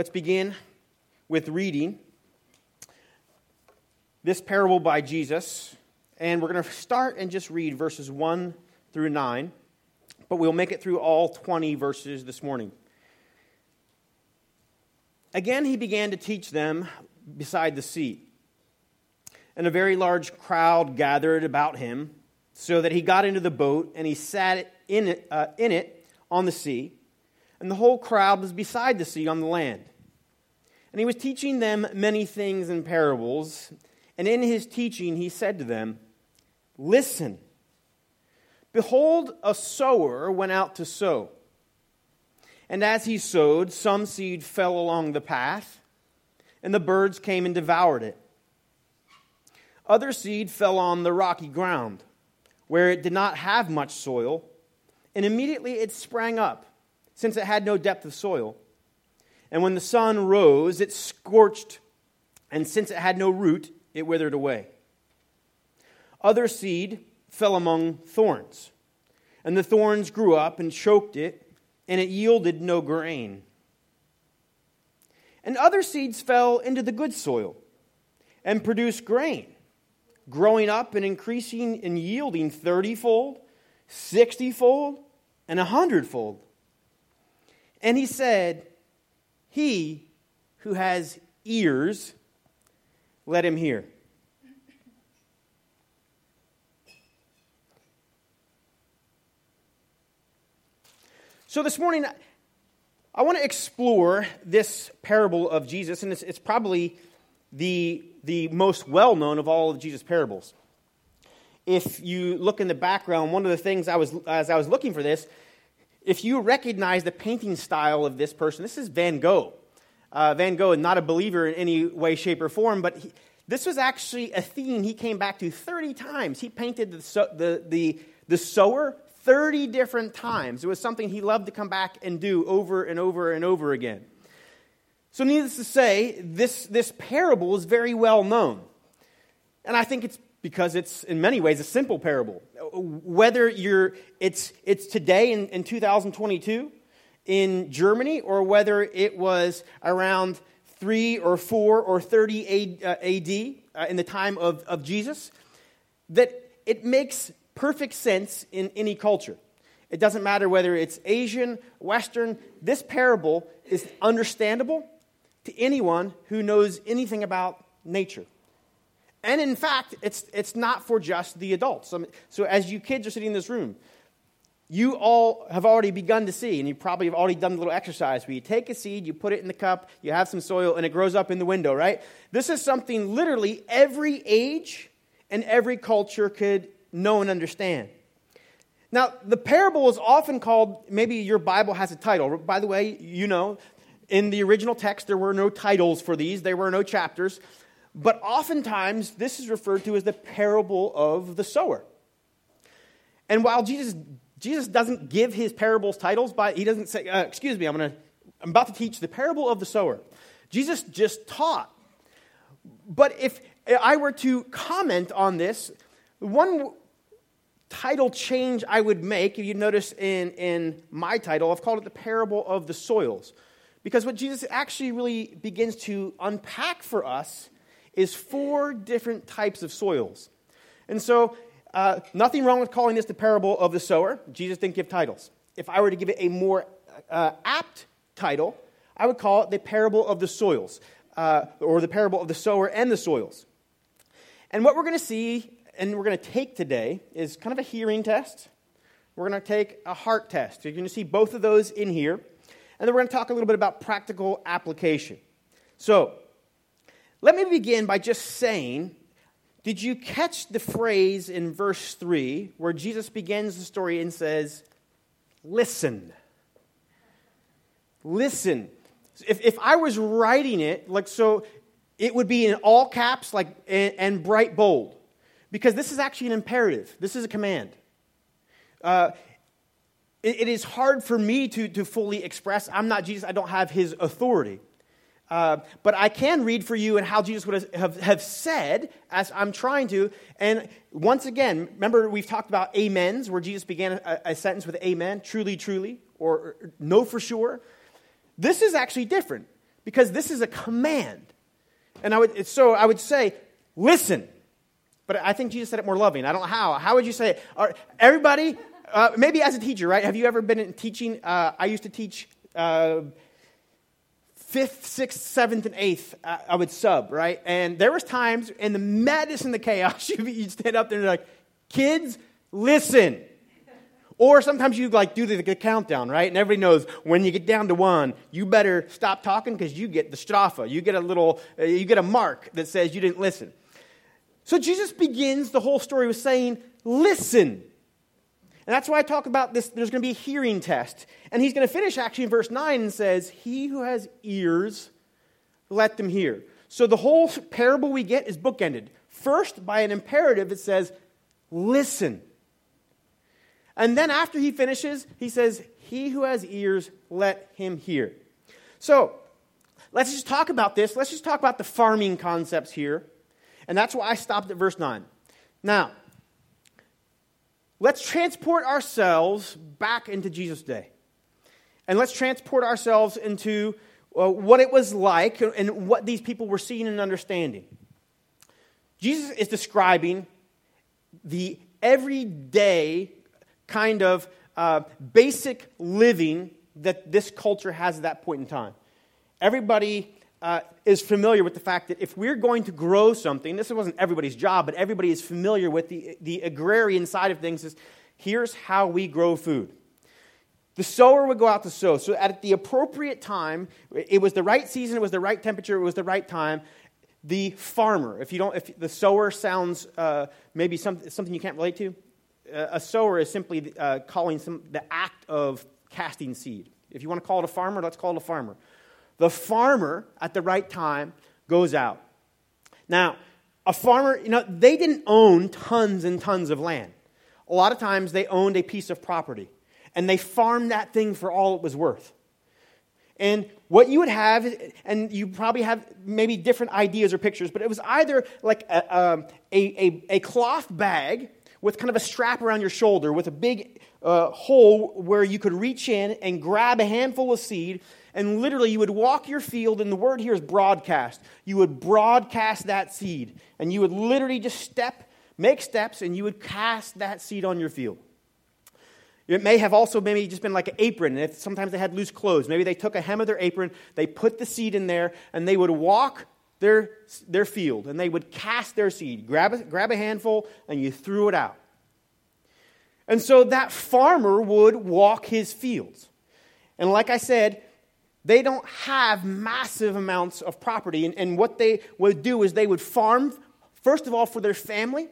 Let's begin with reading this parable by Jesus. And we're going to start and just read verses 1 through 9, but we'll make it through all 20 verses this morning. Again, he began to teach them beside the sea. And a very large crowd gathered about him, so that he got into the boat and he sat in it, uh, in it on the sea. And the whole crowd was beside the sea on the land. And he was teaching them many things in parables. And in his teaching, he said to them, Listen, behold, a sower went out to sow. And as he sowed, some seed fell along the path, and the birds came and devoured it. Other seed fell on the rocky ground, where it did not have much soil, and immediately it sprang up, since it had no depth of soil. And when the sun rose, it scorched, and since it had no root, it withered away. Other seed fell among thorns, and the thorns grew up and choked it and it yielded no grain. And other seeds fell into the good soil and produced grain, growing up and increasing and yielding thirtyfold, sixtyfold, and a hundredfold. And he said, He who has ears, let him hear. So this morning, I want to explore this parable of Jesus, and it's, it's probably the, the most well known of all of Jesus' parables. If you look in the background, one of the things I was, as I was looking for this, if you recognize the painting style of this person, this is Van Gogh. Uh, Van Gogh, not a believer in any way, shape, or form, but he, this was actually a theme he came back to 30 times. He painted the, the, the, the sower 30 different times. It was something he loved to come back and do over and over and over again. So, needless to say, this, this parable is very well known. And I think it's because it's, in many ways, a simple parable. Whether you're, it's, it's today in, in 2022 in Germany, or whether it was around 3 or 4 or 30 AD uh, in the time of, of Jesus, that it makes perfect sense in any culture. It doesn't matter whether it's Asian, Western, this parable is understandable to anyone who knows anything about nature. And in fact, it's, it's not for just the adults. So, as you kids are sitting in this room, you all have already begun to see, and you probably have already done the little exercise where you take a seed, you put it in the cup, you have some soil, and it grows up in the window, right? This is something literally every age and every culture could know and understand. Now, the parable is often called, maybe your Bible has a title. By the way, you know, in the original text, there were no titles for these, there were no chapters. But oftentimes, this is referred to as the parable of the sower. And while Jesus, Jesus doesn't give his parables titles, by, he doesn't say, uh, excuse me, I'm, gonna, I'm about to teach the parable of the sower. Jesus just taught. But if I were to comment on this, one title change I would make, if you notice in, in my title, I've called it the parable of the soils. Because what Jesus actually really begins to unpack for us is four different types of soils. And so, uh, nothing wrong with calling this the parable of the sower. Jesus didn't give titles. If I were to give it a more uh, apt title, I would call it the parable of the soils, uh, or the parable of the sower and the soils. And what we're going to see and we're going to take today is kind of a hearing test. We're going to take a heart test. You're going to see both of those in here. And then we're going to talk a little bit about practical application. So, let me begin by just saying Did you catch the phrase in verse 3 where Jesus begins the story and says, Listen? Listen. If, if I was writing it, like so, it would be in all caps like and, and bright bold because this is actually an imperative, this is a command. Uh, it, it is hard for me to, to fully express. I'm not Jesus, I don't have his authority. Uh, but I can read for you and how Jesus would have, have said as I'm trying to. And once again, remember we've talked about amens, where Jesus began a, a sentence with amen, truly, truly, or, or no for sure. This is actually different because this is a command. And I would, so I would say, listen. But I think Jesus said it more loving. I don't know how. How would you say it? everybody, uh, maybe as a teacher, right? Have you ever been in teaching? Uh, I used to teach uh, fifth, sixth, seventh, and eighth. Uh, I would sub, right? And there was times in the madness and the chaos, you'd stand up there and like, kids, listen. Or sometimes you like do the, the, countdown, right? And everybody knows when you get down to one, you better stop talking because you get the strafa. You get a little, uh, you get a mark that says you didn't listen. So Jesus begins the whole story with saying, listen. And that's why I talk about this. There's going to be a hearing test. And he's going to finish actually in verse 9 and says, He who has ears, let them hear. So the whole parable we get is bookended. First, by an imperative, it says, Listen. And then after he finishes, he says, He who has ears, let him hear. So, let's just talk about this. Let's just talk about the farming concepts here. And that's why I stopped at verse 9. Now, let's transport ourselves back into Jesus' day. And let's transport ourselves into uh, what it was like and what these people were seeing and understanding. Jesus is describing the everyday kind of uh, basic living that this culture has at that point in time. Everybody uh, is familiar with the fact that if we're going to grow something, this wasn't everybody's job, but everybody is familiar with the, the agrarian side of things. Is here's how we grow food. The sower would go out to sow. So at the appropriate time, it was the right season, it was the right temperature, it was the right time. The farmer, if you don't, if the sower sounds uh, maybe some, something you can't relate to, a sower is simply uh, calling some, the act of casting seed. If you want to call it a farmer, let's call it a farmer. The farmer, at the right time, goes out. Now, a farmer, you know, they didn't own tons and tons of land. A lot of times they owned a piece of property, and they farmed that thing for all it was worth. And what you would have, and you probably have maybe different ideas or pictures, but it was either like a, um, a, a, a cloth bag with kind of a strap around your shoulder with a big uh, hole where you could reach in and grab a handful of seed. And literally, you would walk your field, and the word here is broadcast. You would broadcast that seed. And you would literally just step, make steps, and you would cast that seed on your field. It may have also maybe just been like an apron. And if sometimes they had loose clothes, maybe they took a hem of their apron, they put the seed in there, and they would walk their, their field and they would cast their seed. Grab a, grab a handful and you threw it out. And so that farmer would walk his fields. And like I said, they don't have massive amounts of property. And, and what they would do is they would farm, first of all, for their family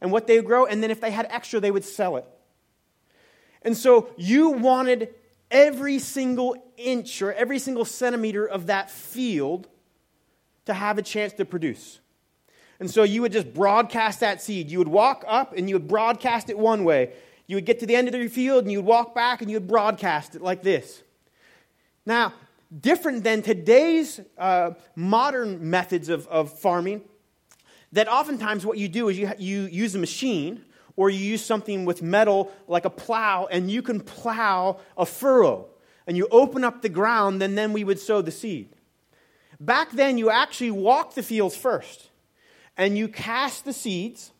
and what they would grow. And then if they had extra, they would sell it. And so you wanted every single inch or every single centimeter of that field to have a chance to produce. And so you would just broadcast that seed. You would walk up and you would broadcast it one way. You would get to the end of your field and you would walk back and you would broadcast it like this. Now, different than today's uh, modern methods of, of farming, that oftentimes what you do is you, you use a machine or you use something with metal like a plow and you can plow a furrow and you open up the ground and then we would sow the seed. Back then, you actually walked the fields first, and you cast the seeds.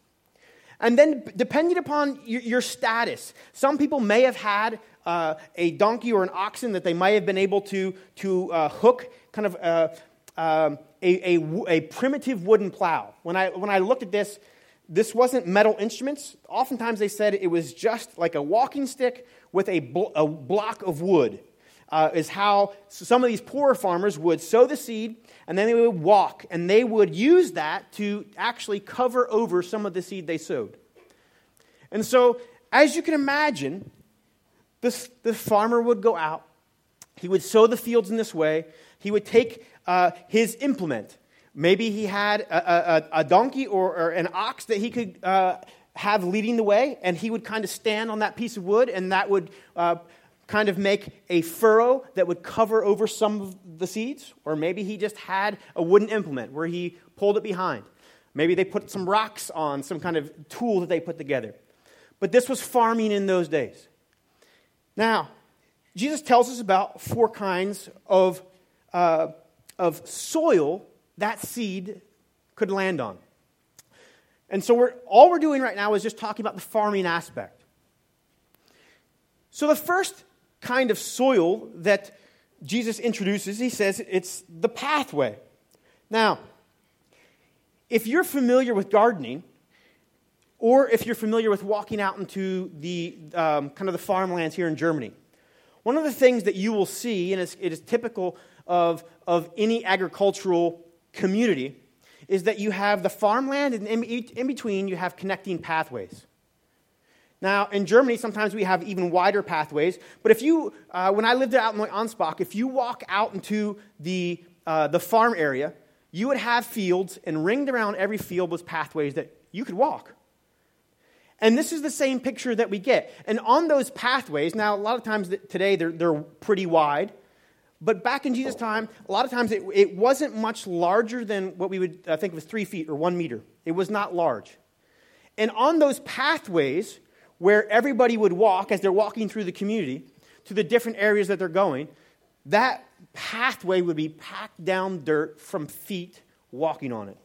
And then, depending upon your, status, some people may have had uh, a donkey or an oxen that they might have been able to, to uh, hook kind of uh, um, a, a, a, primitive wooden plow. When I, when I looked at this, this wasn't metal instruments. Oftentimes they said it was just like a walking stick with a, bl- a block of wood uh, is how some of these poorer farmers would sow the seed and then they would walk and they would use that to actually cover over some of the seed they sowed. And so, as you can imagine, this, the farmer would go out, he would sow the fields in this way, he would take uh, his implement. Maybe he had a, a, a donkey or, or, an ox that he could uh, have leading the way, and he would kind of stand on that piece of wood, and that would uh, kind of make a furrow that would cover over some of the seeds, or maybe he just had a wooden implement where he pulled it behind. Maybe they put some rocks on, some kind of tool that they put together. But this was farming in those days. Now, Jesus tells us about four kinds of uh, of soil that seed could land on. And so we're, all we're doing right now is just talking about the farming aspect. So the first kind of soil that Jesus introduces, he says it's the pathway. Now, if you're familiar with gardening, or if you're familiar with walking out into the um, kind of the farmlands here in Germany, one of the things that you will see, and it is typical of, of any agricultural community, is that you have the farmland, and in, in between, you have connecting pathways. Now, in Germany, sometimes we have even wider pathways. But if you, uh, when I lived out in Ansbach, if you walk out into the, uh, the farm area, you would have fields, and ringed around every field was pathways that you could walk. And this is the same picture that we get. And on those pathways, now, a lot of times today they're, they're pretty wide. But back in Jesus' time, a lot of times it, it wasn't much larger than what we would uh, think of as three feet or one meter. It was not large. And on those pathways, where everybody would walk as they're walking through the community to the different areas that they're going, that pathway would be packed down dirt from feet walking on it.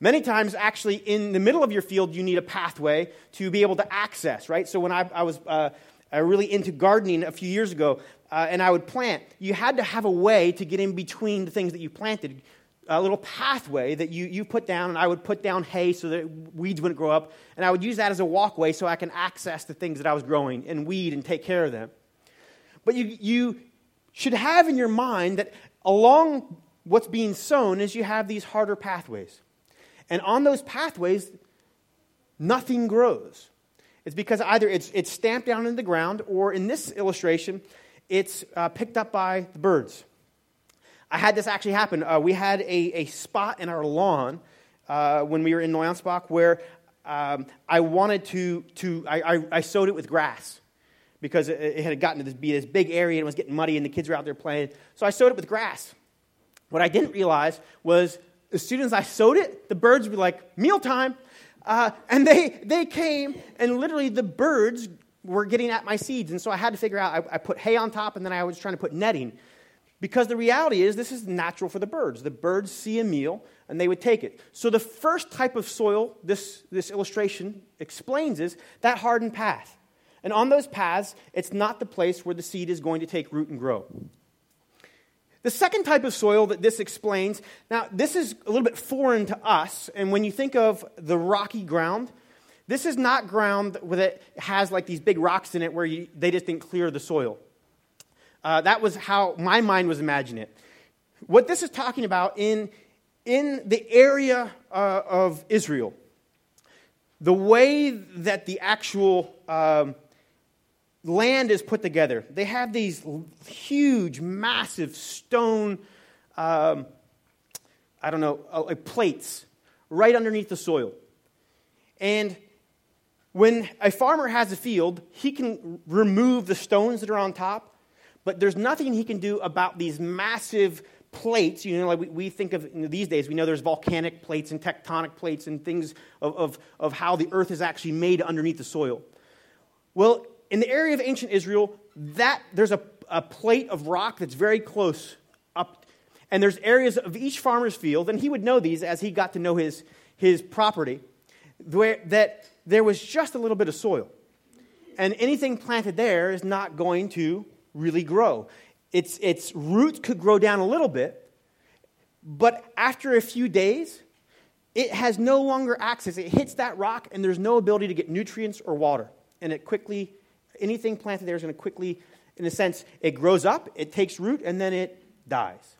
Many times, actually, in the middle of your field, you need a pathway to be able to access, right? So when I, I was uh, really into gardening a few years ago, uh, and I would plant, you had to have a way to get in between the things that you planted a little pathway that you, you put down, and I would put down hay so that weeds wouldn't grow up, and I would use that as a walkway so I can access the things that I was growing and weed and take care of them. But you, you should have in your mind that along what's being sown is you have these harder pathways. And on those pathways, nothing grows. It's because either it's, it's stamped down in the ground, or in this illustration, it's uh, picked up by the birds. I had this actually happen. Uh, we had a, a spot in our lawn uh, when we were in Neuansbach where um, I wanted to, to I, I, I, sowed it with grass because it, it had gotten to this, be this big area and it was getting muddy and the kids were out there playing. So I sowed it with grass. What I didn't realize was as soon as I sowed it, the birds be like, mealtime. Uh, and they, they came, and literally the birds were getting at my seeds. And so I had to figure out, I, I put hay on top, and then I was trying to put netting. Because the reality is, this is natural for the birds. The birds see a meal and they would take it. So, the first type of soil this, this illustration explains is that hardened path. And on those paths, it's not the place where the seed is going to take root and grow. The second type of soil that this explains, now, this is a little bit foreign to us. And when you think of the rocky ground, this is not ground that has like these big rocks in it where you, they just didn't clear the soil. Uh, that was how my mind was imagining it. What this is talking about in, in the area uh, of Israel, the way that the actual um, land is put together, they have these huge, massive stone, um, I don't know, uh, plates right underneath the soil. And when a farmer has a field, he can remove the stones that are on top but there's nothing he can do about these massive plates. You know, like we, we think of these days, we know there's volcanic plates and tectonic plates and things of, of, of how the earth is actually made underneath the soil. Well, in the area of ancient Israel, that there's a, a plate of rock that's very close up. And there's areas of each farmer's field, and he would know these as he got to know his, his property, where, that there was just a little bit of soil. And anything planted there is not going to really grow. Its, its roots could grow down a little bit, but after a few days, it has no longer access. It hits that rock, and there's no ability to get nutrients or water. And it quickly, anything planted there is going to quickly, in a sense, it grows up, it takes root, and then it dies.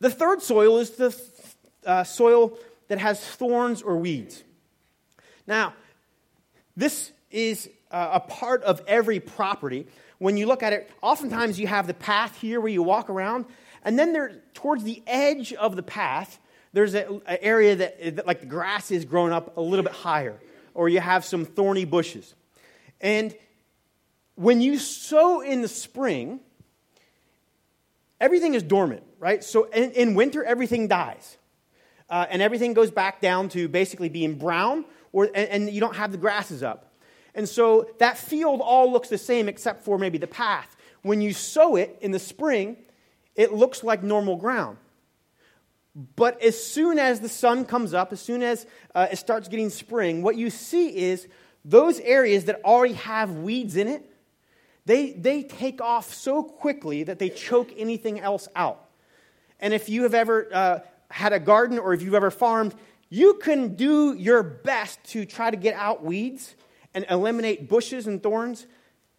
The third soil is the uh, soil that has thorns or weeds. Now, this is uh, a part of every property when you look at it, oftentimes you have the path here where you walk around, and then there, towards the edge of the path, there's an area that, that, like the grass is growing up a little bit higher, or you have some thorny bushes. And when you sow in the spring, everything is dormant, right? So in, in winter, everything dies. Uh, and everything goes back down to basically being brown, or, and, and you don't have the grasses up. And so that field all looks the same except for maybe the path. When you sow it in the spring, it looks like normal ground. But as soon as the sun comes up, as soon as uh, it starts getting spring, what you see is those areas that already have weeds in it, they, they take off so quickly that they choke anything else out. And if you have ever uh, had a garden or if you've ever farmed, you can do your best to try to get out weeds and eliminate bushes and thorns.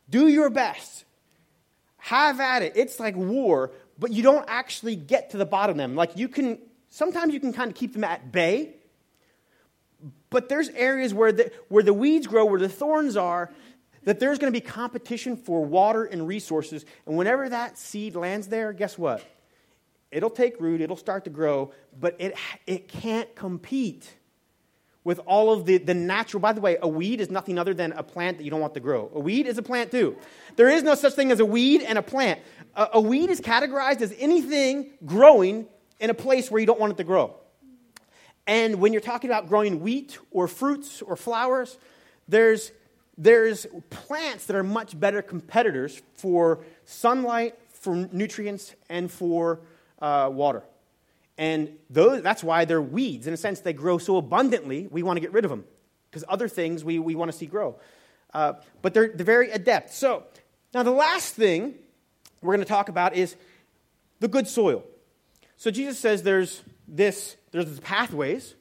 Do your best. Have at it. It's like war, but you don't actually get to the bottom of them. Like you can, sometimes you can kind of keep them at bay, but there's areas where the, where the weeds grow, where the thorns are, that there's going to be competition for water and resources. And whenever that seed lands there, guess what? It'll take root, it'll start to grow, but it, it can't compete with all of the, the natural. By the way, a weed is nothing other than a plant that you don't want to grow. A weed is a plant too. There is no such thing as a weed and a plant. A, a weed is categorized as anything growing in a place where you don't want it to grow. And when you're talking about growing wheat or fruits or flowers, there's, there's plants that are much better competitors for sunlight, for nutrients, and for uh, water. And those, that's why they're weeds. In a sense, they grow so abundantly, we want to get rid of them. Because other things we, we want to see grow. Uh, but they're, they're very adept. So, now the last thing we're going to talk about is the good soil. So, Jesus says there's this, there's the pathways,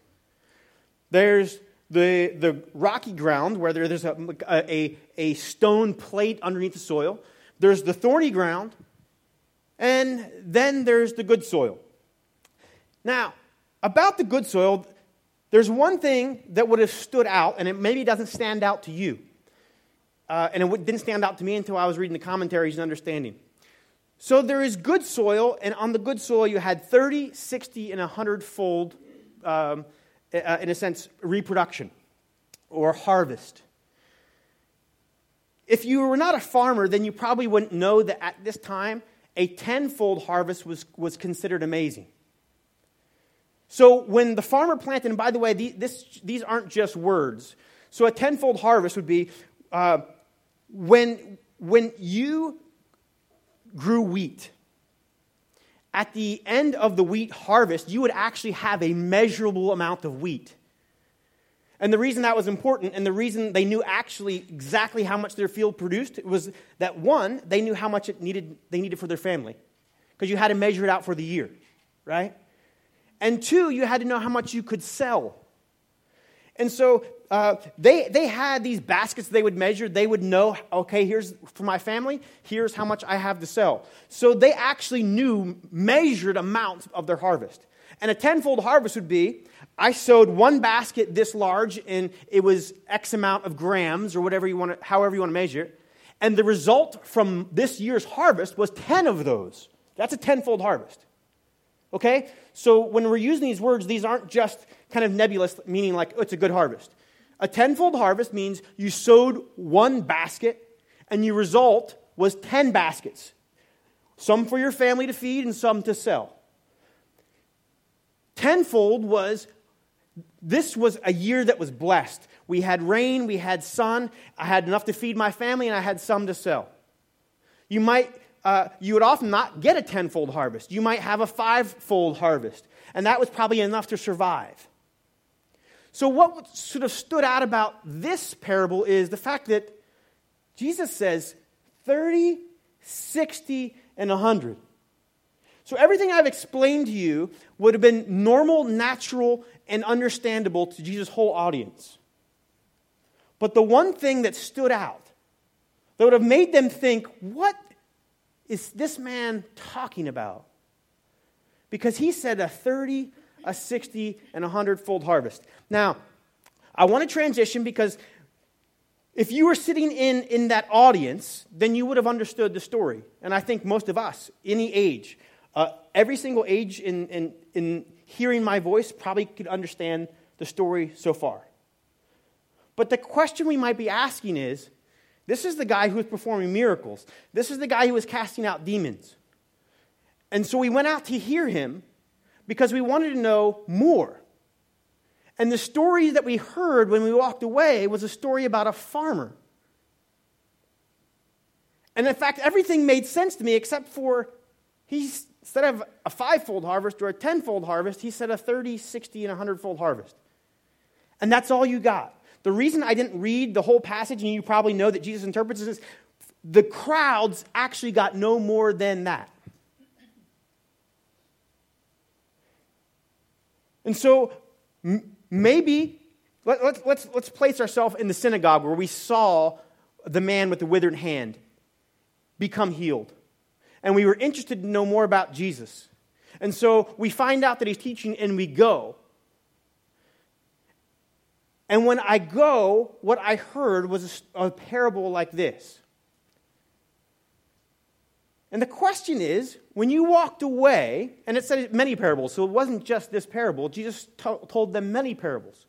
there's the, the rocky ground where there, there's a, a, a stone plate underneath the soil, there's the thorny ground, and then there's the good soil. Now, about the good soil, there's one thing that would have stood out, and it maybe doesn't stand out to you. Uh, and it didn't stand out to me until I was reading the commentaries and understanding. So there is good soil, and on the good soil, you had 30, 60, and 100 fold, um, uh, in a sense, reproduction or harvest. If you were not a farmer, then you probably wouldn't know that at this time a tenfold harvest was, was considered amazing. So when the farmer planted, and by the way, this, these aren't just words. So a tenfold harvest would be uh, when, when you grew wheat. At the end of the wheat harvest, you would actually have a measurable amount of wheat. And the reason that was important and the reason they knew actually exactly how much their field produced was that one, they knew how much it needed, they needed for their family. Because you had to measure it out for the year, right? And two, you had to know how much you could sell. And so uh, they, they had these baskets they would measure. They would know, okay, here's for my family, here's how much I have to sell. So they actually knew measured amounts of their harvest. And a tenfold harvest would be I sowed one basket this large, and it was X amount of grams or whatever you want to, however you want to measure it. And the result from this year's harvest was 10 of those. That's a tenfold harvest. Okay? So when we're using these words, these aren't just kind of nebulous, meaning like, oh, it's a good harvest. A tenfold harvest means you sowed one basket, and your result was 10 baskets. Some for your family to feed and some to sell. Tenfold was this was a year that was blessed. We had rain, we had sun, I had enough to feed my family, and I had some to sell. You might, uh, you would often not get a tenfold harvest. You might have a fivefold harvest, and that was probably enough to survive. So, what sort of stood out about this parable is the fact that Jesus says 30, 60, and 100. So, everything I've explained to you would have been normal, natural, and understandable to Jesus' whole audience. But the one thing that stood out, that would have made them think, what is this man talking about? Because he said a 30, a 60, and a 100 fold harvest. Now, I want to transition because if you were sitting in, in that audience, then you would have understood the story. And I think most of us, any age, uh, every single age in, in, in hearing my voice probably could understand the story so far. But the question we might be asking is this is the guy who was performing miracles, this is the guy who was casting out demons. And so we went out to hear him because we wanted to know more. And the story that we heard when we walked away was a story about a farmer. And in fact, everything made sense to me except for he, instead of a five-fold harvest or a tenfold harvest, he said a 30, 60, and 100-fold harvest. And that's all you got. The reason I didn't read the whole passage, and you probably know that Jesus interprets this, the crowds actually got no more than that. And so maybe let, let's, let's, let's place ourselves in the synagogue where we saw the man with the withered hand become healed. And we were interested to know more about Jesus. And so we find out that he's teaching and we go. And when I go, what I heard was a, a parable like this. And the question is when you walked away, and it said many parables, so it wasn't just this parable, Jesus to- told them many parables.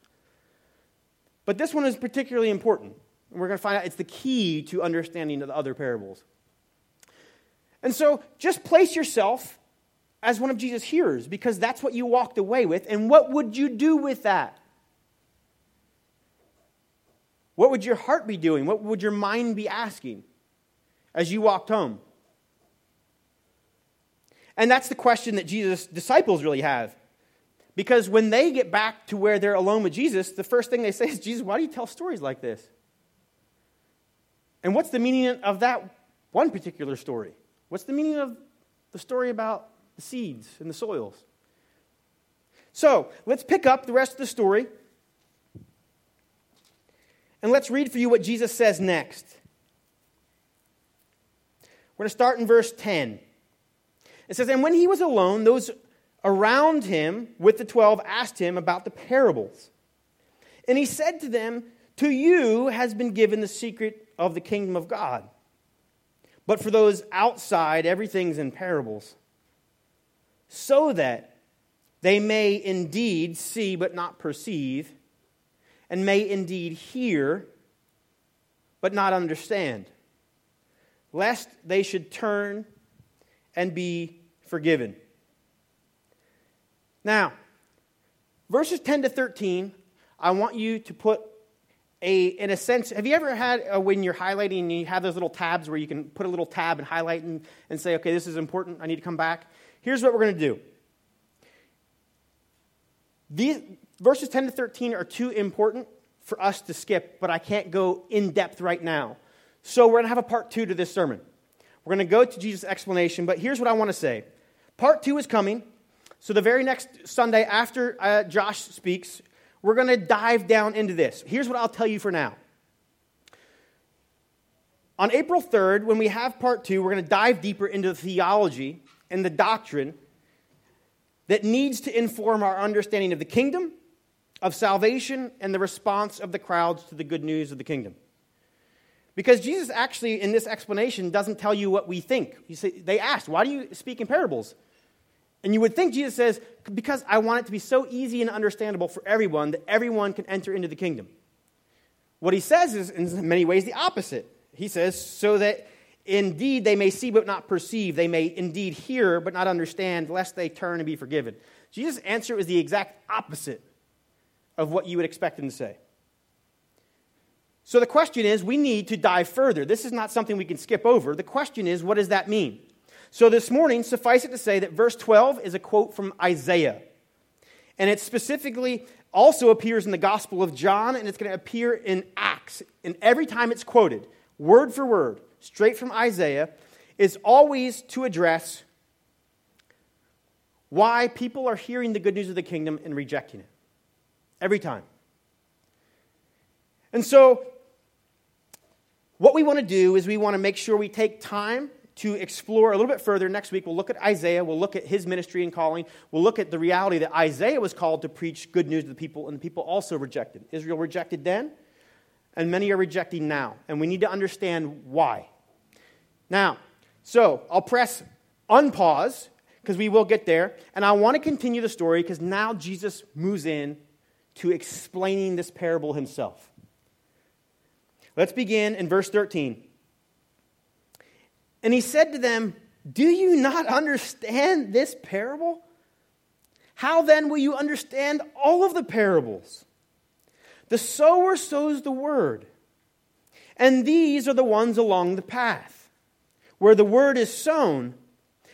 But this one is particularly important. And we're going to find out it's the key to understanding the other parables. And so just place yourself as one of Jesus' hearers because that's what you walked away with. And what would you do with that? What would your heart be doing? What would your mind be asking as you walked home? And that's the question that Jesus' disciples really have. Because when they get back to where they're alone with Jesus, the first thing they say is, Jesus, why do you tell stories like this? And what's the meaning of that one particular story? What's the meaning of the story about the seeds and the soils? So let's pick up the rest of the story. And let's read for you what Jesus says next. We're going to start in verse 10. It says, And when he was alone, those around him with the twelve asked him about the parables. And he said to them, To you has been given the secret of the kingdom of God. But for those outside, everything's in parables, so that they may indeed see but not perceive, and may indeed hear but not understand, lest they should turn and be forgiven. Now, verses 10 to 13, I want you to put a, in a sense, have you ever had uh, when you're highlighting and you have those little tabs where you can put a little tab and highlight and, and say, okay, this is important, I need to come back? Here's what we're going to do. These verses 10 to 13 are too important for us to skip, but I can't go in depth right now. So we're going to have a part two to this sermon. We're going to go to Jesus' explanation, but here's what I want to say. Part two is coming. So the very next Sunday after uh, Josh speaks, we're going to dive down into this. Here's what I'll tell you for now. On April 3rd, when we have part two, we're going to dive deeper into the theology and the doctrine that needs to inform our understanding of the kingdom, of salvation, and the response of the crowds to the good news of the kingdom. Because Jesus actually, in this explanation, doesn't tell you what we think. Say, they asked, Why do you speak in parables? And you would think Jesus says, Because I want it to be so easy and understandable for everyone that everyone can enter into the kingdom. What he says is, in many ways, the opposite. He says, So that indeed they may see but not perceive, they may indeed hear but not understand, lest they turn and be forgiven. Jesus' answer is the exact opposite of what you would expect him to say. So the question is, we need to dive further. This is not something we can skip over. The question is, what does that mean? So this morning, suffice it to say that verse 12 is a quote from Isaiah. And it specifically also appears in the Gospel of John, and it's going to appear in Acts. And every time it's quoted, word for word, straight from Isaiah, is always to address why people are hearing the good news of the kingdom and rejecting it. Every time. And so, what we want to do is we want to make sure we take time to explore a little bit further. Next week, we'll look at Isaiah. We'll look at his ministry and calling. We'll look at the reality that Isaiah was called to preach good news to the people, and the people also rejected. Israel rejected then, and many are rejecting now. And we need to understand why. Now, so I'll press unpause because we will get there. And I want to continue the story because now Jesus moves in to explaining this parable himself. Let's begin in verse 13. And he said to them, Do you not understand this parable? How then will you understand all of the parables? The sower sows the word, and these are the ones along the path, where the word is sown.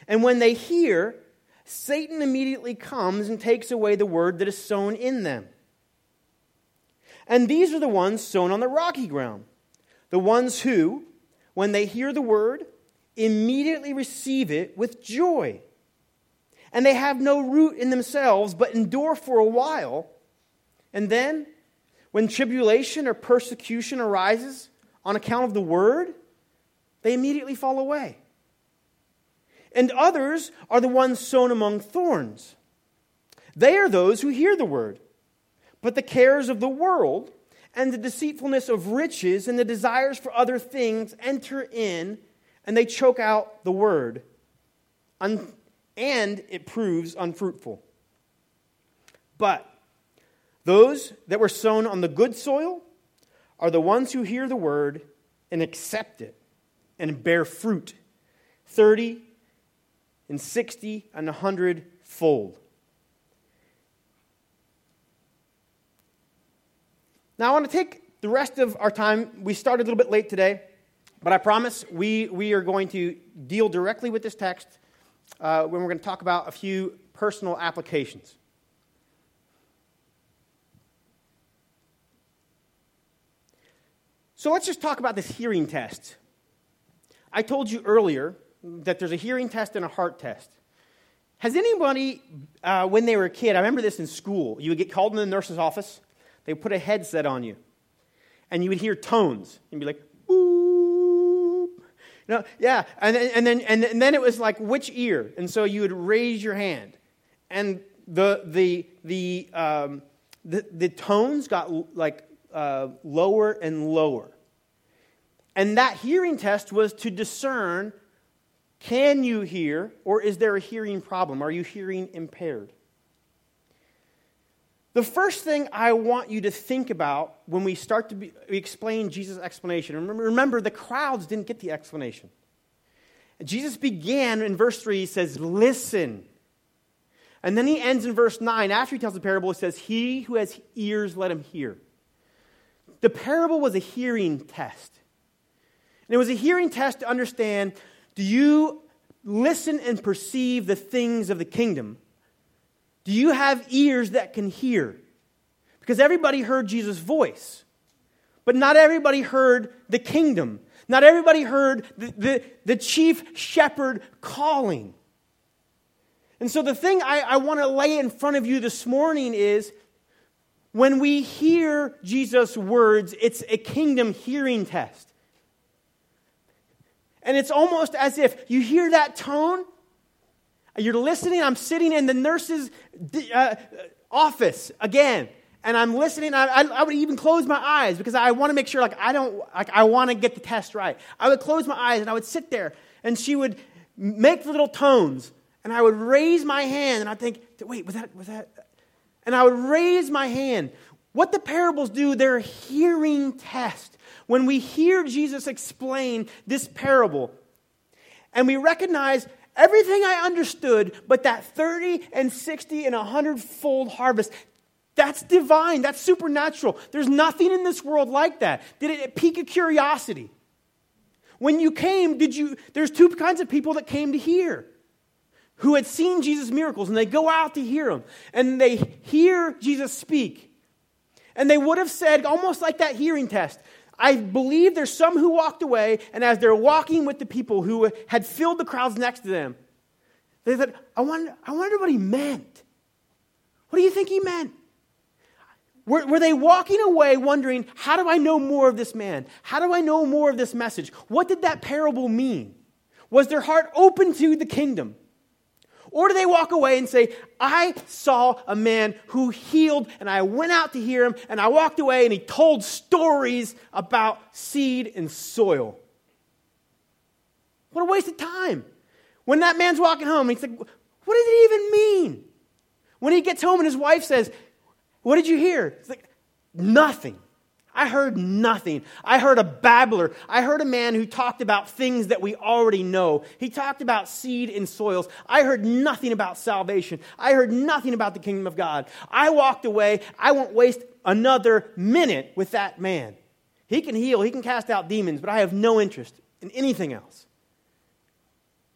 And when they hear, Satan immediately comes and takes away the word that is sown in them. And these are the ones sown on the rocky ground, the ones who, when they hear the word, immediately receive it with joy. And they have no root in themselves, but endure for a while. And then, when tribulation or persecution arises on account of the word, they immediately fall away. And others are the ones sown among thorns. They are those who hear the word, but the cares of the world and the deceitfulness of riches and the desires for other things enter in and they choke out the word, and it proves unfruitful. But those that were sown on the good soil are the ones who hear the word and accept it and bear fruit 30 and 60 and 100 fold. Now, I want to take the rest of our time. We started a little bit late today, but I promise we, we are going to deal directly with this text uh, when we're going to talk about a few personal applications. So let's just talk about this hearing test. I told you earlier that there's a hearing test and a heart test. Has anybody, uh, when they were a kid, I remember this in school, you would get called in the nurse's office, they put a headset on you, and you would hear tones, and be like, boop. No, yeah, and, then, and, and then it was like, which ear? And so you would raise your hand. And the, the, the, um, the, the tones got like uh, lower and lower. And that hearing test was to discern can you hear, or is there a hearing problem? Are you hearing impaired? The first thing I want you to think about when we start to be, explain Jesus' explanation, remember, remember, the crowds didn't get the explanation. Jesus began in verse 3, he says, Listen. And then he ends in verse 9. After he tells the parable, he says, He who has ears, let him hear. The parable was a hearing test. And it was a hearing test to understand do you listen and perceive the things of the kingdom? Do you have ears that can hear? Because everybody heard Jesus' voice, but not everybody heard the kingdom. Not everybody heard the, the, the chief shepherd calling. And so, the thing I, I want to lay in front of you this morning is when we hear Jesus' words, it's a kingdom hearing test. And it's almost as if you hear that tone, you're listening. I'm sitting in the nurse's uh, office again, and I'm listening. I, I, I, would even close my eyes because I want to make sure, like, I don't, like, I want to get the test right. I would close my eyes and I would sit there, and she would make the little tones, and I would raise my hand, and I'd think, wait, was that, was that? And I would raise my hand. What the parables do, they're a hearing test when we hear Jesus explain this parable and we recognize everything I understood, but that 30 and 60 and 100 fold harvest, that's divine. That's supernatural. There's nothing in this world like that. Did it pique a curiosity? When you came, did you, there's two kinds of people that came to hear who had seen Jesus' miracles, and they go out to hear him, and they hear Jesus speak. And they would have said, almost like that hearing test, I believe there's some who walked away, and as they're walking with the people who had filled the crowds next to them, they said, I wonder, I wonder what he meant. What do you think he meant? Were, were they walking away wondering, how do I know more of this man? How do I know more of this message? What did that parable mean? Was their heart open to the kingdom? Or do they walk away and say, I saw a man who healed and I went out to hear him and I walked away and he told stories about seed and soil? What a waste of time. When that man's walking home, he's like, What does it even mean? When he gets home and his wife says, What did you hear? It's like, Nothing. I heard nothing. I heard a babbler. I heard a man who talked about things that we already know. He talked about seed and soils. I heard nothing about salvation. I heard nothing about the kingdom of God. I walked away. I won't waste another minute with that man. He can heal, he can cast out demons, but I have no interest in anything else.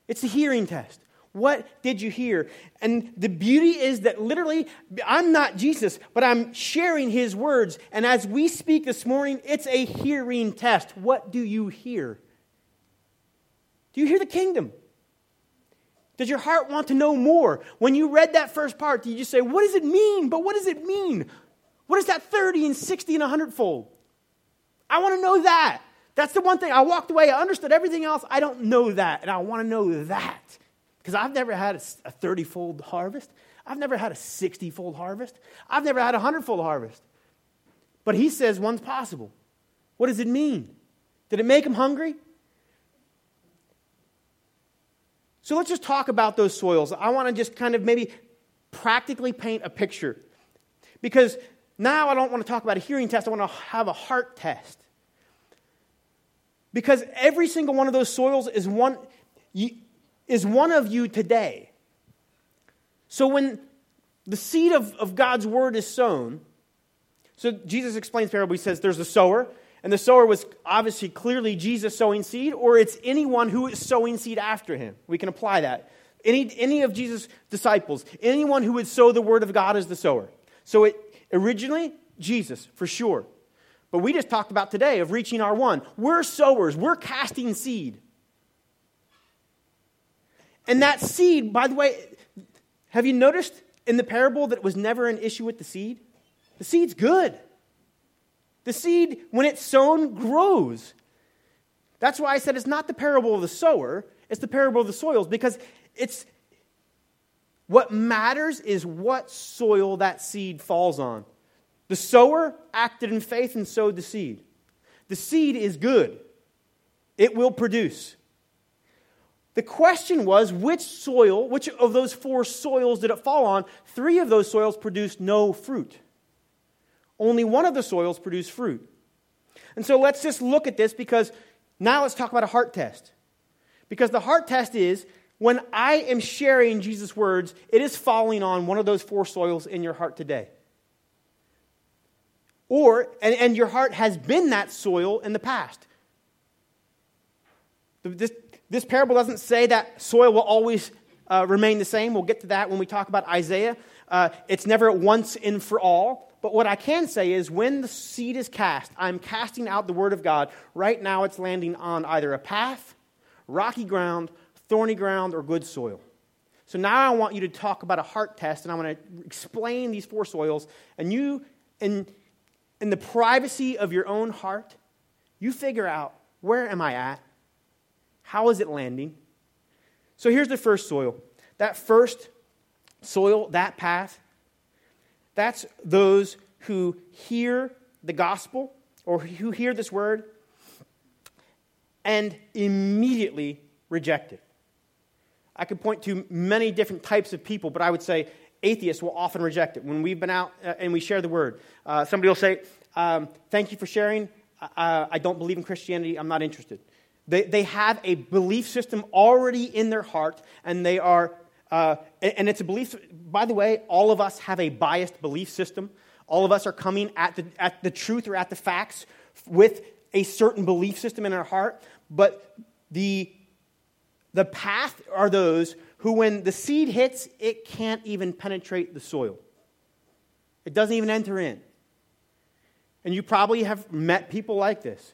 It's a hearing test. What did you hear? And the beauty is that literally, I'm not Jesus, but I'm sharing his words. And as we speak this morning, it's a hearing test. What do you hear? Do you hear the kingdom? Does your heart want to know more? When you read that first part, do you just say, What does it mean? But what does it mean? What is that 30 and 60 and 100 fold? I want to know that. That's the one thing. I walked away, I understood everything else. I don't know that, and I want to know that. Because I've never had a 30 fold harvest. I've never had a 60 fold harvest. I've never had a 100 fold harvest. But he says one's possible. What does it mean? Did it make him hungry? So let's just talk about those soils. I want to just kind of maybe practically paint a picture. Because now I don't want to talk about a hearing test, I want to have a heart test. Because every single one of those soils is one, is one of you today. So when the seed of, of God's word is sown, so Jesus explains parable. He says there's a sower, and the sower was obviously clearly Jesus sowing seed, or it's anyone who is sowing seed after him. We can apply that. Any, any of Jesus' disciples, anyone who would sow the word of God is the sower. So it originally, Jesus, for sure. But we just talked about today of reaching our one. We're sowers, we're casting seed. And that seed, by the way, have you noticed in the parable that it was never an issue with the seed? The seed's good. The seed, when it's sown, grows. That's why I said it's not the parable of the sower, it's the parable of the soils, because it's what matters is what soil that seed falls on. The sower acted in faith and sowed the seed. The seed is good, it will produce. The question was which soil, which of those four soils did it fall on? Three of those soils produced no fruit. Only one of the soils produced fruit. And so let's just look at this because now let's talk about a heart test. Because the heart test is when I am sharing Jesus' words, it is falling on one of those four soils in your heart today. Or, and, and your heart has been that soil in the past. This, this parable doesn't say that soil will always uh, remain the same. We'll get to that when we talk about Isaiah. Uh, it's never once and for all. But what I can say is when the seed is cast, I'm casting out the word of God. Right now, it's landing on either a path, rocky ground, thorny ground, or good soil. So now I want you to talk about a heart test, and I'm going to explain these four soils. And you, in in the privacy of your own heart, you figure out where am I at? How is it landing? So here's the first soil. That first soil, that path, that's those who hear the gospel or who hear this word and immediately reject it. I could point to many different types of people, but I would say atheists will often reject it. When we've been out uh, and we share the word, uh, somebody will say, um, Thank you for sharing. I don't believe in Christianity. I'm not interested. They, they have a belief system already in their heart, and they are, uh, and it's a belief, by the way, all of us have a biased belief system. All of us are coming at the, at the truth or at the facts with a certain belief system in our heart, but the, the path are those who, when the seed hits, it can't even penetrate the soil. It doesn't even enter in. And you probably have met people like this.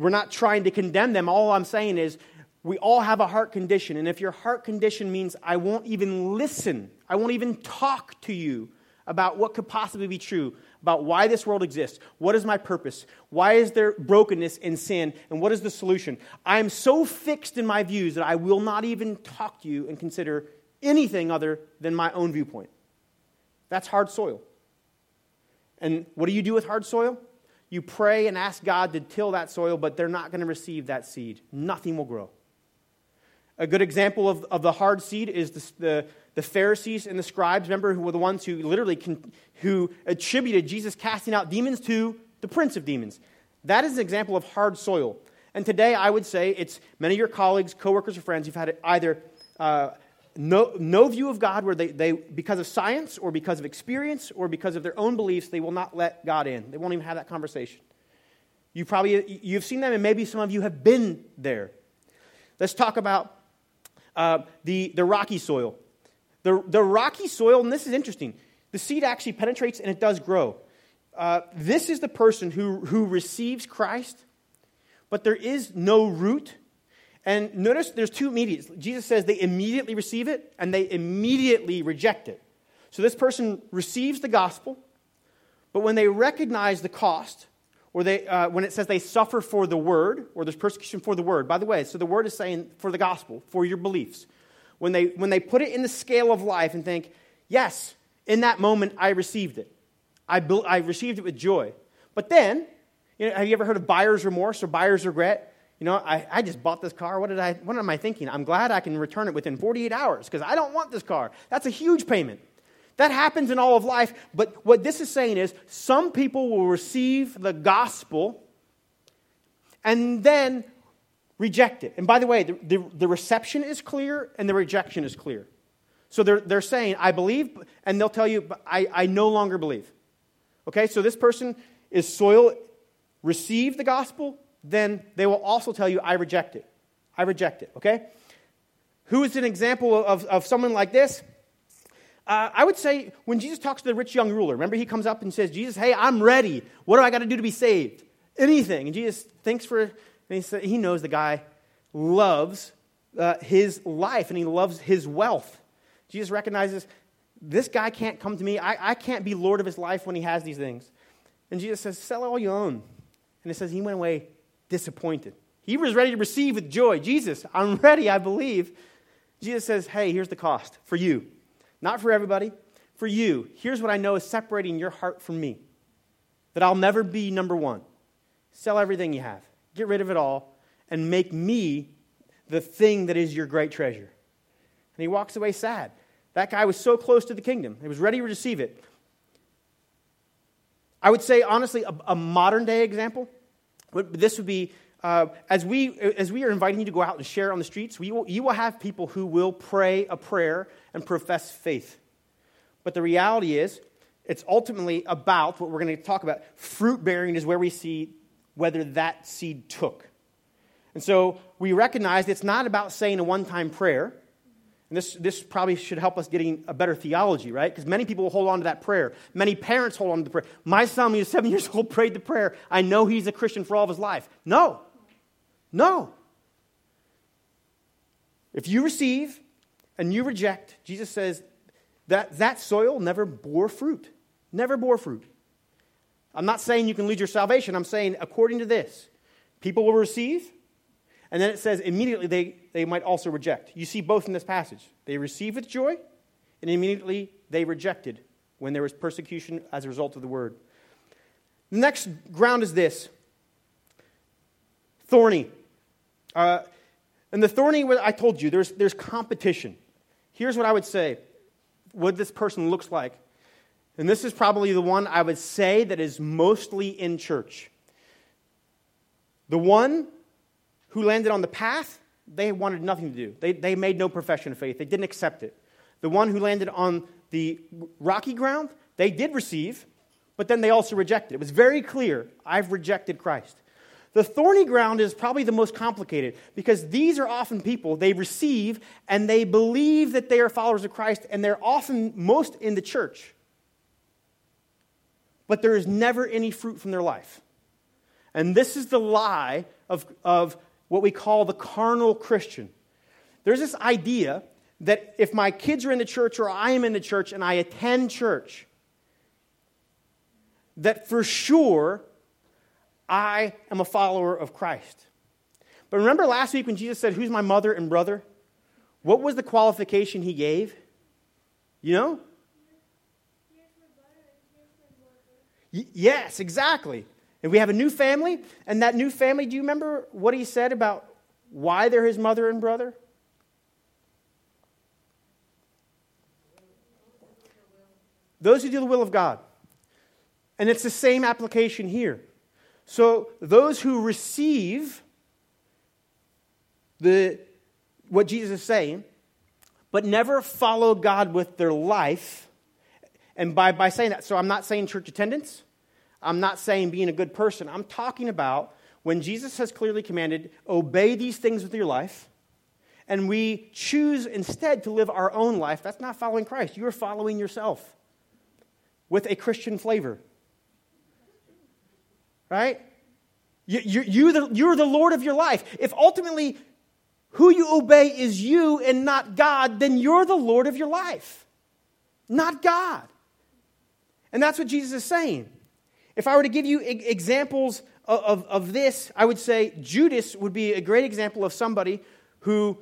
We're not trying to condemn them. All I'm saying is we all have a heart condition. And if your heart condition means I won't even listen, I won't even talk to you about what could possibly be true, about why this world exists, what is my purpose, why is there brokenness and sin, and what is the solution, I am so fixed in my views that I will not even talk to you and consider anything other than my own viewpoint. That's hard soil. And what do you do with hard soil? You pray and ask God to till that soil, but they're not going to receive that seed. Nothing will grow. A good example of, of the hard seed is the, the, the Pharisees and the scribes, remember, who were the ones who literally who attributed Jesus casting out demons to the prince of demons. That is an example of hard soil. And today, I would say it's many of your colleagues, coworkers, or friends who've had either uh, no, no view of God where they, they, because of science or because of experience or because of their own beliefs, they will not let God in. They won't even have that conversation. You probably, you've seen them, and maybe some of you have been there. Let's talk about uh, the, the rocky soil. The, the rocky soil, and this is interesting, the seed actually penetrates and it does grow. Uh, this is the person who, who receives Christ, but there is no root. And notice there's two immediates. Jesus says they immediately receive it and they immediately reject it. So this person receives the gospel, but when they recognize the cost, or they, uh, when it says they suffer for the word, or there's persecution for the word, by the way, so the word is saying for the gospel, for your beliefs. When they, when they put it in the scale of life and think, yes, in that moment I received it, I, be, I received it with joy. But then, you know, have you ever heard of buyer's remorse or buyer's regret? You know, I, I just bought this car. What, did I, what am I thinking? I'm glad I can return it within 48 hours because I don't want this car. That's a huge payment. That happens in all of life. But what this is saying is some people will receive the gospel and then reject it. And by the way, the, the, the, reception is clear and the rejection is clear. So they're, they're saying, I believe, and they'll tell you, I, I no longer believe. Okay, so this person is soil, receive the gospel, then they will also tell you, I reject it. I reject it, okay? Who is an example of, of someone like this? Uh, I would say when Jesus talks to the rich young ruler, remember he comes up and says, Jesus, hey, I'm ready. What do I got to do to be saved? Anything. And Jesus thinks for, and he, said, he knows the guy loves uh, his life and he loves his wealth. Jesus recognizes this guy can't come to me. I, I can't be Lord of his life when he has these things. And Jesus says, Sell all you own. And it says he went away disappointed. He was ready to receive with joy. Jesus, I'm ready, I believe. Jesus says, Hey, here's the cost for you. Not for everybody, for you. Here's what I know is separating your heart from me that I'll never be number one. Sell everything you have, get rid of it all, and make me the thing that is your great treasure. And he walks away sad. That guy was so close to the kingdom, he was ready to receive it. I would say, honestly, a, a modern day example, this would be uh, as, we, as we are inviting you to go out and share on the streets, we will, you will have people who will pray a prayer and profess faith. But the reality is, it's ultimately about what we're going to talk about. Fruit bearing is where we see whether that seed took. And so we recognize it's not about saying a one time prayer. And this, this probably should help us getting a better theology, right? Because many people hold on to that prayer. Many parents hold on to the prayer. My son, when he was seven years old, prayed the prayer. I know he's a Christian for all of his life. No. No. If you receive and you reject, Jesus says that that soil never bore fruit. Never bore fruit. I'm not saying you can lose your salvation. I'm saying, according to this, people will receive, and then it says immediately they, they might also reject. You see both in this passage. They receive with joy, and immediately they rejected when there was persecution as a result of the word. The next ground is this thorny. Uh, and the thorny, I told you, there's, there's competition. Here's what I would say what this person looks like. And this is probably the one I would say that is mostly in church. The one who landed on the path, they wanted nothing to do. They, they made no profession of faith, they didn't accept it. The one who landed on the rocky ground, they did receive, but then they also rejected. It was very clear I've rejected Christ. The thorny ground is probably the most complicated because these are often people they receive and they believe that they are followers of Christ and they're often most in the church. But there is never any fruit from their life. And this is the lie of, of what we call the carnal Christian. There's this idea that if my kids are in the church or I am in the church and I attend church, that for sure I am a follower of Christ. But remember last week when Jesus said, Who's my mother and brother? What was the qualification he gave? You know? yes, exactly. And we have a new family, and that new family, do you remember what he said about why they're his mother and brother? Those who do the will of God. And it's the same application here. So those who receive the, what Jesus is saying, but never follow God with their life, and by, by saying that, so I'm not saying church attendance, I'm not saying being a good person. I'm talking about when Jesus has clearly commanded, obey these things with your life, and we choose instead to live our own life, that's not following Christ. You are following yourself with a Christian flavor. Right? You, you, you the, you're the Lord of your life. If ultimately who you obey is you and not God, then you're the Lord of your life, not God. And that's what Jesus is saying. If I were to give you examples of, of, of, this, I would say Judas would be a great example of somebody who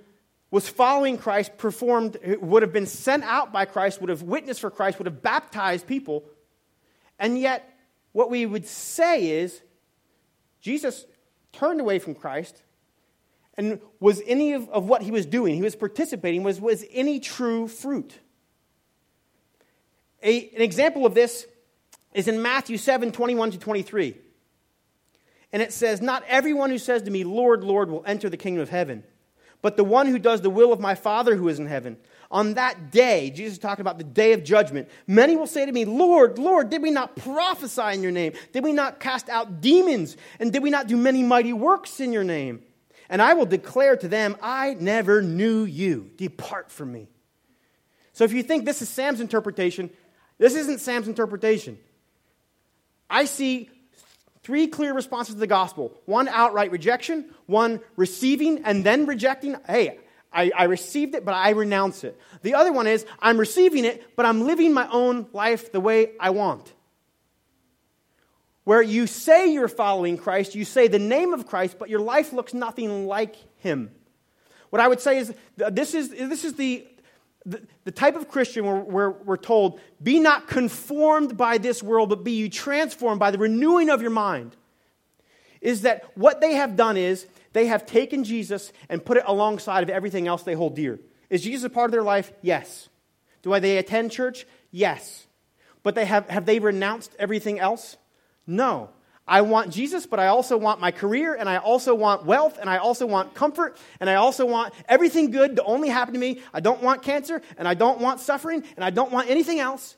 was following Christ, performed, would have been sent out by Christ, would have witnessed for Christ, would have baptized people. And yet, what we would say is Jesus turned away from Christ and was any of, of what he was doing, he was participating, was, was any true fruit. A, an example of this is in Matthew 7 21 to 23. And it says, Not everyone who says to me, Lord, Lord, will enter the kingdom of heaven, but the one who does the will of my Father who is in heaven. On that day, Jesus is talking about the day of judgment. Many will say to me, Lord, Lord, did we not prophesy in your name? Did we not cast out demons? And did we not do many mighty works in your name? And I will declare to them, I never knew you. Depart from me. So if you think this is Sam's interpretation, this isn't Sam's interpretation. I see three clear responses to the gospel one outright rejection, one receiving and then rejecting. Hey, I, I, received it, but I renounce it. The other one is I'm receiving it, but I'm living my own life the way I want where you say you're following Christ, you say the name of Christ, but your life looks nothing like him. What I would say is this is, this is the, the, the type of Christian where, where we're told, be not conformed by this world, but be you transformed by the renewing of your mind. Is that what they have done is they have taken Jesus and put it alongside of everything else they hold dear. Is Jesus a part of their life? Yes. Do they attend church? Yes. But they have, have they renounced everything else? No. I want Jesus, but I also want my career, and I also want wealth, and I also want comfort, and I also want everything good to only happen to me. I don't want cancer, and I don't want suffering, and I don't want anything else.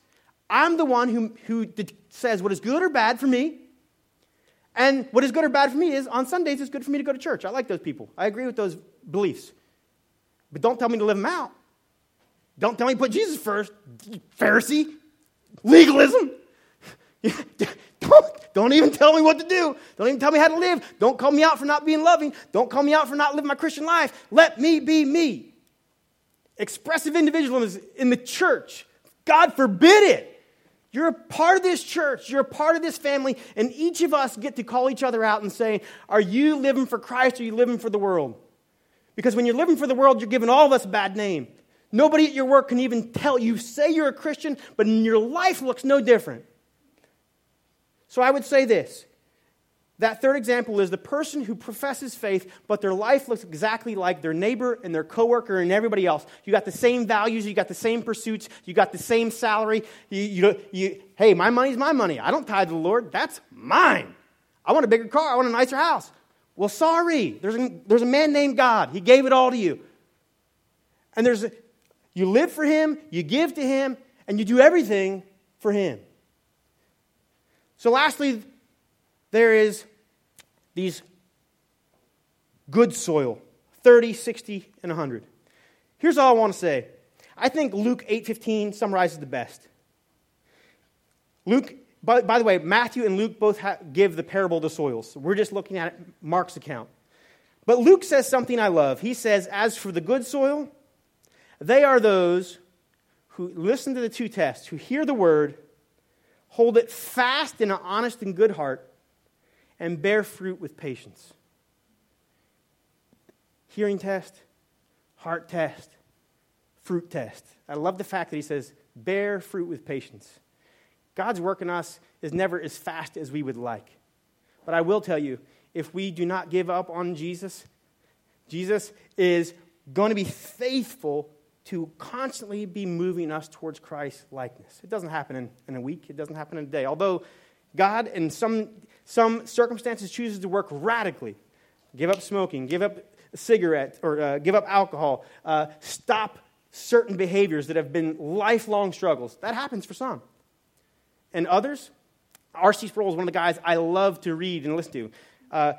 I'm the one who, who says what is good or bad for me. And what is good or bad for me is on Sundays, it's good for me to go to church. I like those people. I agree with those beliefs. But don't tell me to live them out. Don't tell me to put Jesus first, Pharisee. Legalism. don't, don't even tell me what to do. Don't even tell me how to live. Don't call me out for not being loving. Don't call me out for not living my Christian life. Let me be me. Expressive individualism in the church. God forbid it. You're a part of this church. You're a part of this family. And each of us get to call each other out and say, Are you living for Christ or are you living for the world? Because when you're living for the world, you're giving all of us a bad name. Nobody at your work can even tell you, say you're a Christian, but your life looks no different. So I would say this that third example is the person who professes faith, but their life looks exactly like their neighbor and their coworker and everybody else. You got the same values, you got the same pursuits, you got the same salary. You, you, you, hey, my money's my money. I don't tithe to the Lord. That's mine. I want a bigger car. I want a nicer house. Well, sorry. There's a, there's a man named God. He gave it all to you. And there's a, you live for Him, you give to Him, and you do everything for Him. So, lastly, there is these good soil 30, 60, and 100. Here's all I want to say. I think Luke 8:15 summarizes the best. Luke, by, by the way, Matthew and Luke both ha- give the parable of the soils. We're just looking at Mark's account. But Luke says something I love. He says, As for the good soil, they are those who listen to the two tests, who hear the word hold it fast in an honest and good heart, and bear fruit with patience. Hearing test, heart test, fruit test. I love the fact that he says, bear fruit with patience. God's work in us is never as fast as we would like. But I will tell you, if we do not give up on Jesus, Jesus is going to be faithful to constantly be moving us towards Christ's likeness. It doesn't happen in, in a week, it doesn't happen in a day. Although God, in some, some circumstances, chooses to work radically give up smoking, give up a cigarette, or uh, give up alcohol, uh, stop certain behaviors that have been lifelong struggles. That happens for some. And others, R.C. Sproul is one of the guys I love to read and listen to. Uh,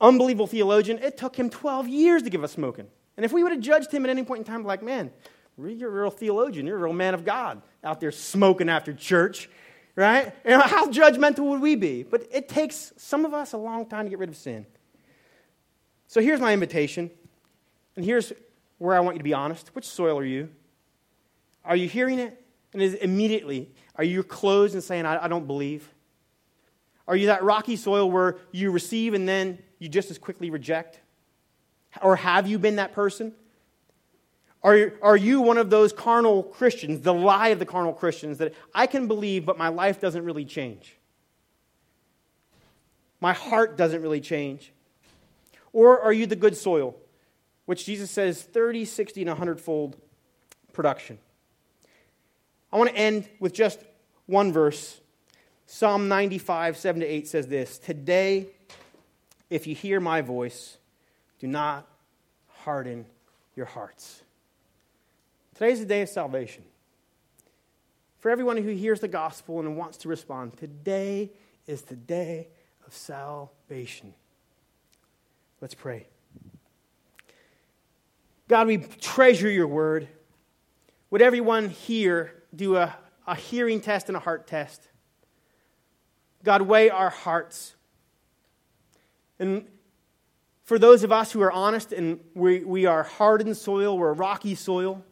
unbelievable theologian. It took him 12 years to give up smoking. And if we would have judged him at any point in time, like, man, you're a real theologian, you're a real man of God out there smoking after church, right? And how judgmental would we be? But it takes some of us a long time to get rid of sin. So here's my invitation, and here's where I want you to be honest. Which soil are you? Are you hearing it? And is immediately, are you closed and saying, I, I don't believe? Are you that rocky soil where you receive and then you just as quickly reject? Or have you been that person? Are, are you one of those carnal Christians, the lie of the carnal Christians, that I can believe, but my life doesn't really change? My heart doesn't really change. Or are you the good soil, which Jesus says 30, 60, and 100 fold production? I want to end with just one verse. Psalm 95, 7 to 8 says this Today, if you hear my voice, do not harden your hearts. Today is the day of salvation. For everyone who hears the gospel and wants to respond, today is the day of salvation. Let's pray. God, we treasure your word. Would everyone here do a, a hearing test and a heart test? God, weigh our hearts. And for those of us who are honest and we, we are hardened soil, we're rocky soil,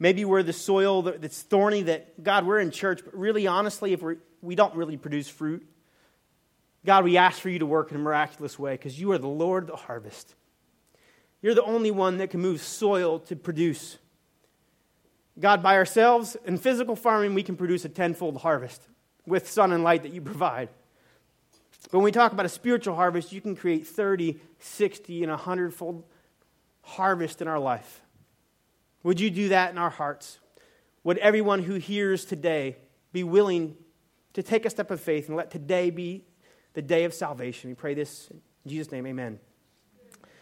maybe we're the soil that's thorny that, God, we're in church, but really, honestly, if we're, we don't really produce fruit, God, we ask for you to work in a miraculous way because you are the Lord of the harvest. You're the only one that can move soil to produce. God, by ourselves, in physical farming, we can produce a tenfold harvest with sun and light that you provide. But when we talk about a spiritual harvest, you can create 30, 60, and 100 fold harvest in our life. Would you do that in our hearts? Would everyone who hears today be willing to take a step of faith and let today be the day of salvation? We pray this in Jesus' name, amen.